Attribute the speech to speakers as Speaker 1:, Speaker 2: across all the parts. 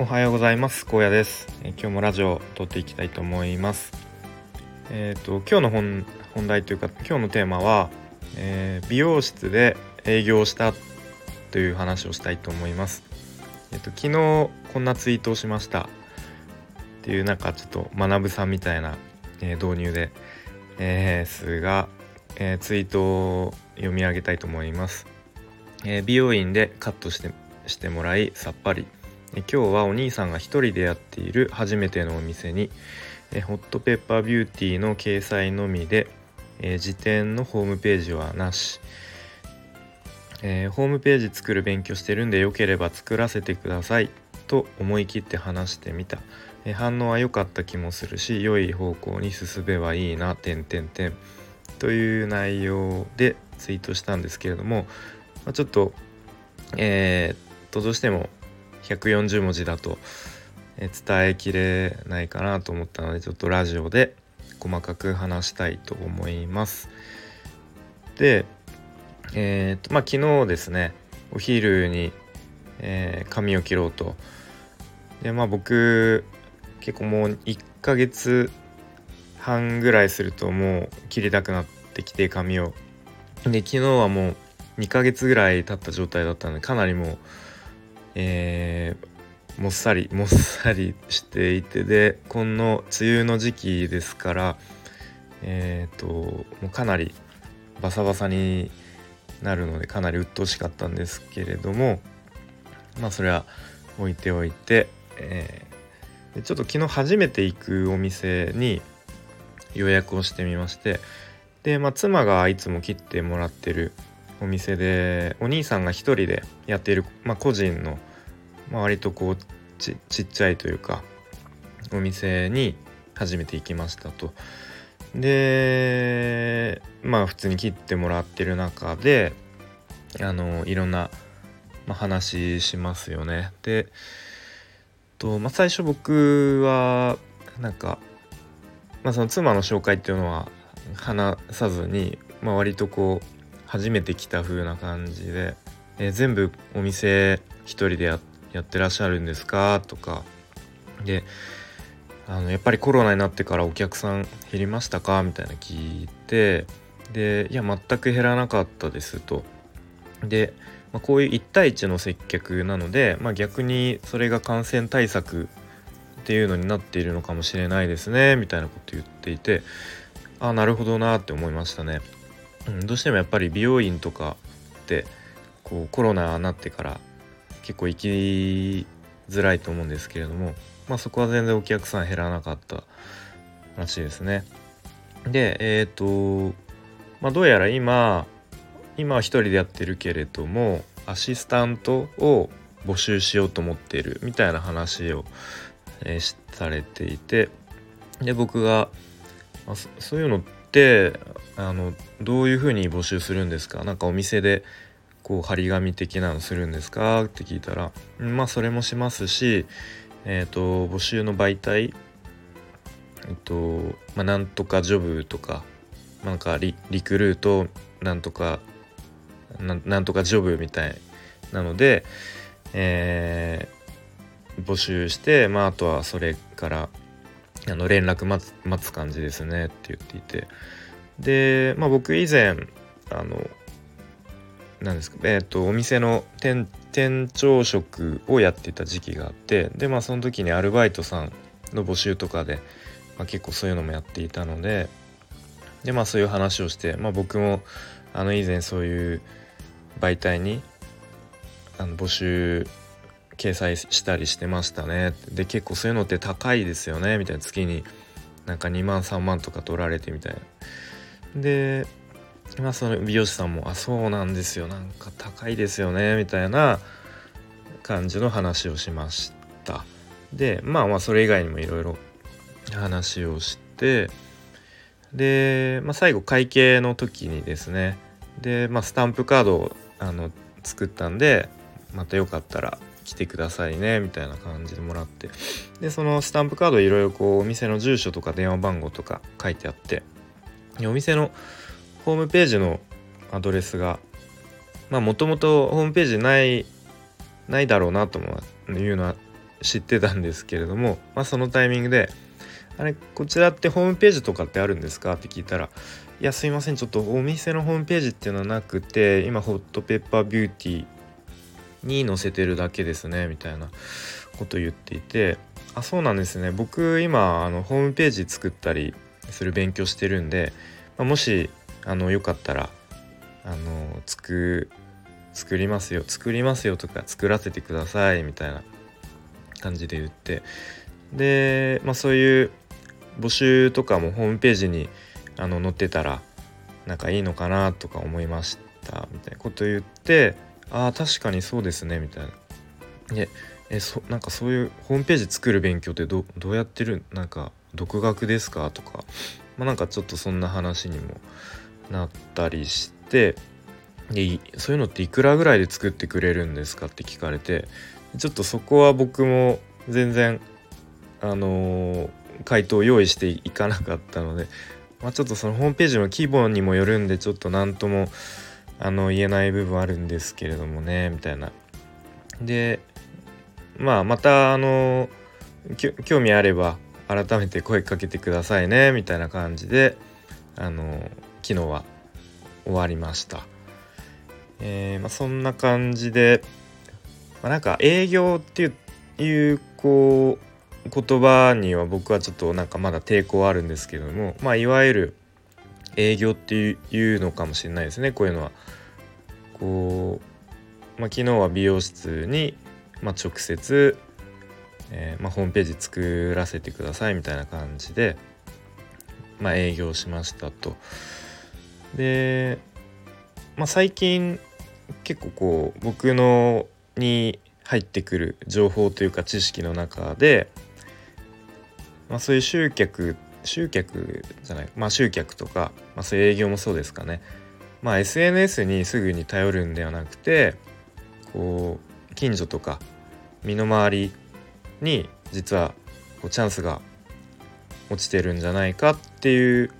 Speaker 1: おはようございます。高野です、え今日もラジオを撮っていきたいと思います。えっ、ー、と今日の本本題というか今日のテーマは、えー、美容室で営業したという話をしたいと思います。えっ、ー、と昨日こんなツイートをしました。っていうなんかちょっと学さんみたいな、え導入で、えー、が、えツイートを読み上げたいと思います、え美容院でカットしてしてもらいさっぱり。今日はお兄さんが一人でやっている初めてのお店にホットペッパービューティーの掲載のみで辞典のホームページはなし、えー、ホームページ作る勉強してるんでよければ作らせてくださいと思い切って話してみた、えー、反応は良かった気もするし良い方向に進めばいいな点点点という内容でツイートしたんですけれども、まあ、ちょっとえー、っとどうしても140文字だと伝えきれないかなと思ったのでちょっとラジオで細かく話したいと思います。で、えーとまあ、昨日ですねお昼に、えー、髪を切ろうとでまあ僕結構もう1ヶ月半ぐらいするともう切りたくなってきて髪をで昨日はもう2ヶ月ぐらい経った状態だったのでかなりもうえー、もっさりもっさりしていてでこの梅雨の時期ですからえっ、ー、ともうかなりバサバサになるのでかなり鬱陶しかったんですけれどもまあそれは置いておいて、えー、ちょっと昨日初めて行くお店に予約をしてみましてで、まあ、妻がいつも切ってもらってるお店でお兄さんが一人でやっている、まあ、個人の、まあ、割とこうちっちゃいというかお店に初めて行きましたと。でまあ普通に切ってもらってる中であのいろんな、まあ、話しますよね。でと、まあ、最初僕はなんか、まあ、その妻の紹介っていうのは話さずに、まあ、割とこう初めて来た風な感じで「えー、全部お店一人でやってやってらっしゃるんですか?」とかであのやっぱりコロナになってからお客さん減りましたか？みたいな聞いてでいや全く減らなかったですと。で、まあ、こういう1対1の接客なので、まあ、逆にそれが感染対策っていうのになっているのかもしれないですねみたいなこと言っていてあなるほどなって思いましたね。うん、どうしてもやっぱり美容院とかってこうコロナになってから結構行きづらいと思うんですけれども、まあ、そこは全然お客さん減らなかったらしいですね。でえっ、ー、と、まあ、どうやら今今は一人でやってるけれどもアシスタントを募集しようと思っているみたいな話を、えー、されていてで僕が、まあ、そういうのってあのどういうふうに募集するんですか？なんかお店でこう張り紙的なのするんですか？って聞いたらまあそれもしますしえっ、ー、と募集の媒体えっとまあなんとかジョブとかなんかリリクルートなんとかなんとかジョブみたいなので、えー、募集して、まあ、あとはそれからあの連絡待つ待つ感じですねって言っていて。で、まあ、僕以前あの何ですか？えっ、ー、とお店の店長職をやってた時期があってでまあその時にアルバイトさんの募集とかで、まあ、結構そういうのもやっていたのででまあそういう話をして、まあ、僕もあの以前そういう媒体にあの募集掲載したりしてましたね。で結構そういうのって高いですよねみたいな。月になんか2万3万とか取られてみたいな。でまあその美容師さんも「あそうなんですよ。なんか高いですよね」みたいな感じの話をしました。でまあまあそれ以外にもいろいろ話をしてで、まあ、最後会計の時にですねで、まあ、スタンプカードをあの作ったんでまたよかったら来てくださいねみたいな感じでもらって。でそのスタンプカードいろいろこうお店の住所とか電話番号とか書いてあってお店のホームページのアドレスがまあもともとホームページないないだろうなともいうのは知ってたんですけれども、まあ、そのタイミングで「あれこちらってホームページとかってあるんですか?」って聞いたら「いやすいませんちょっとお店のホームページっていうのはなくて今ホットペッパービューティーに載せてるだけですね」みたいなこと言っていて「あそうなんですね僕今あのホームページ作ったりする勉強してるんで、まあ、もしあのよかったらあの作作りますよ作りますよとか作らせてくださいみたいな感じで言って。で、まあ、そういう募集とかもホームページにあの載ってたらなんかいいのかなとか思いましたみたいなこと言ってああ確かにそうですねみたいな。でえそなんかそういうホームページ作る勉強ってどどうやってる？なんか独学ですか？とか、まあ、なんかちょっとそんな話にもなったりしてでそういうのっていくらぐらいで作ってくれるんですかって聞かれてちょっとそこは僕も全然あのー、回答を用意していかなかったので、まあ、ちょっとそのホームページの規模にもよるんでちょっと何ともあの言えない部分あるんですけれどもねみたいな。でまあまたあの興味あれば改めて声かけてくださいねみたいな感じであの昨日は終わりました。えーまあ、そんな感じで、まあ、なんか営業っていうこう言葉には僕はちょっとなんかまだ抵抗あるんですけどもまあいわゆる営業っていうのかもしれないですねこういうのは。こう、まあ、昨日は美容室に、ま、直接、えーま、ホームページ作らせてくださいみたいな感じで、まあ、営業しましたと。で、まあ、最近結構こう僕のに入ってくる情報というか知識の中で、まあ、そういう集客集客じゃないまあ集客とか、まあ、そういう営業もそうですかね。まあ SNS にすぐに頼るんではなくてこう近所とか身の回りに実はこうチャンスが落ちてるんじゃないかっていう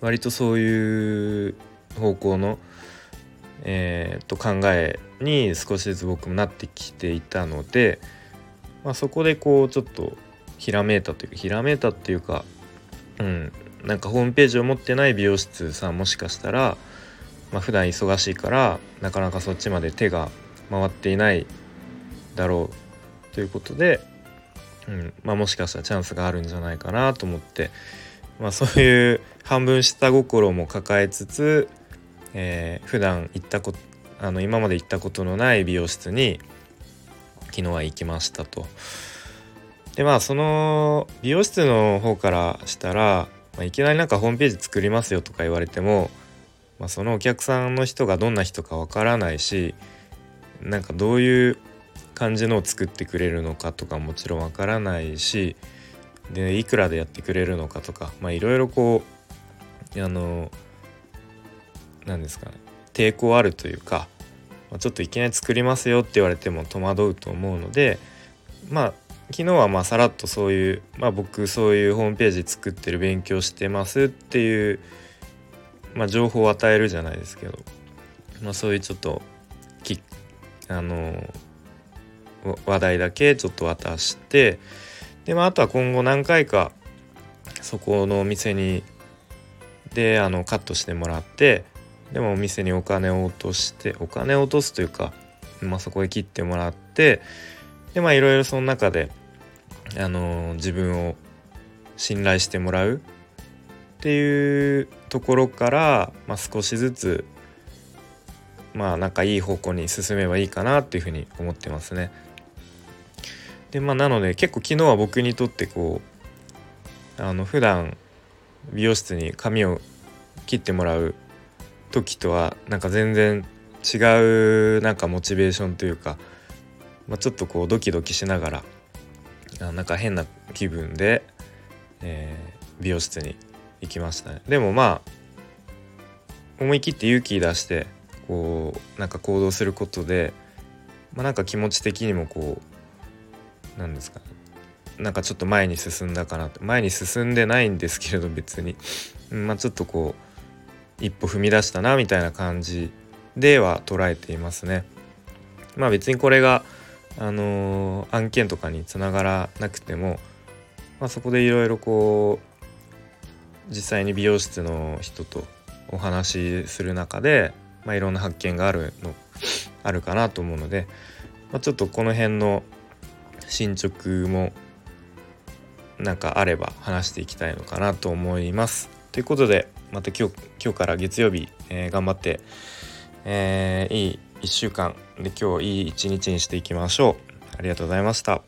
Speaker 1: 割とそういう方向のえー、と考えに少しずつ僕もなってきていたので、まあ、そこでこうちょっとひらめいたというかひらめいたっていうかうんなんかホームページを持ってない美容室さんもしかしたら、まあ、普段忙しいからなかなかそっちまで手が回っていないだろうということで、うんまあ、もしかしたらチャンスがあるんじゃないかなと思って、まあ、そういう半分下心も抱えつつえー、普段行ったこあの今まで行ったことのない美容室に昨日は行きましたと。でまあその美容室の方からしたら、まあ、いきなりなんかホームページ作りますよとか言われても、まあ、そのお客さんの人がどんな人かわからないしなんかどういう感じのを作ってくれるのかとかもちろんわからないしでいくらでやってくれるのかとかまあいろいろこうあの何ですかね抵抗あるというか、まあ、ちょっといきなり作りますよって言われても戸惑うと思うのでまあ昨日はまあさらっとそういう、まあ、僕そういうホームページ作ってる勉強してますっていう、まあ、情報を与えるじゃないですけど、まあ、そういうちょっときあの話題だけちょっと渡してで、まあ、あとは今後何回かそこのお店にであのカットしてもらってでもお店にお金を落としてお金を落とすというか、まあ、そこへ切ってもらってでまあいろいろその中で、あの、自分を信頼してもらうっていうところから、まあ、少しずつまあなんかいい方向に進めばいいかなっていうふうに思ってますね。でまあなので結構昨日は僕にとってこうあの普段美容室に髪を切ってもらう時とはなんか全然違うなんかモチベーションというか、まあ、ちょっとこうドキドキしながらあなんか変な気分で、えー、美容室に行きましたね。でもまあ思い切って勇気出してこうなんか行動することで、まあ、なんか気持ち的にもこうなんですか？なんかちょっと前に進んだかなと。前に進んでないんですけれど別に、まあ、ちょっとこう一歩踏み出したなみたいな感じでは捉えていますね。まあ別にこれがあのー、案件とかにつながらなくても、まあ、そこでいろいろこう実際に美容室の人とお話しする中で、まあ、いろんな発見があるのあるかなと思うので、まあ、ちょっとこの辺の進捗もなんかあれば話していきたいのかなと思います。ということでまた今日今日から月曜日、えー、頑張って、えー、いい1週間で今日いい一日にしていきましょう。ありがとうございました。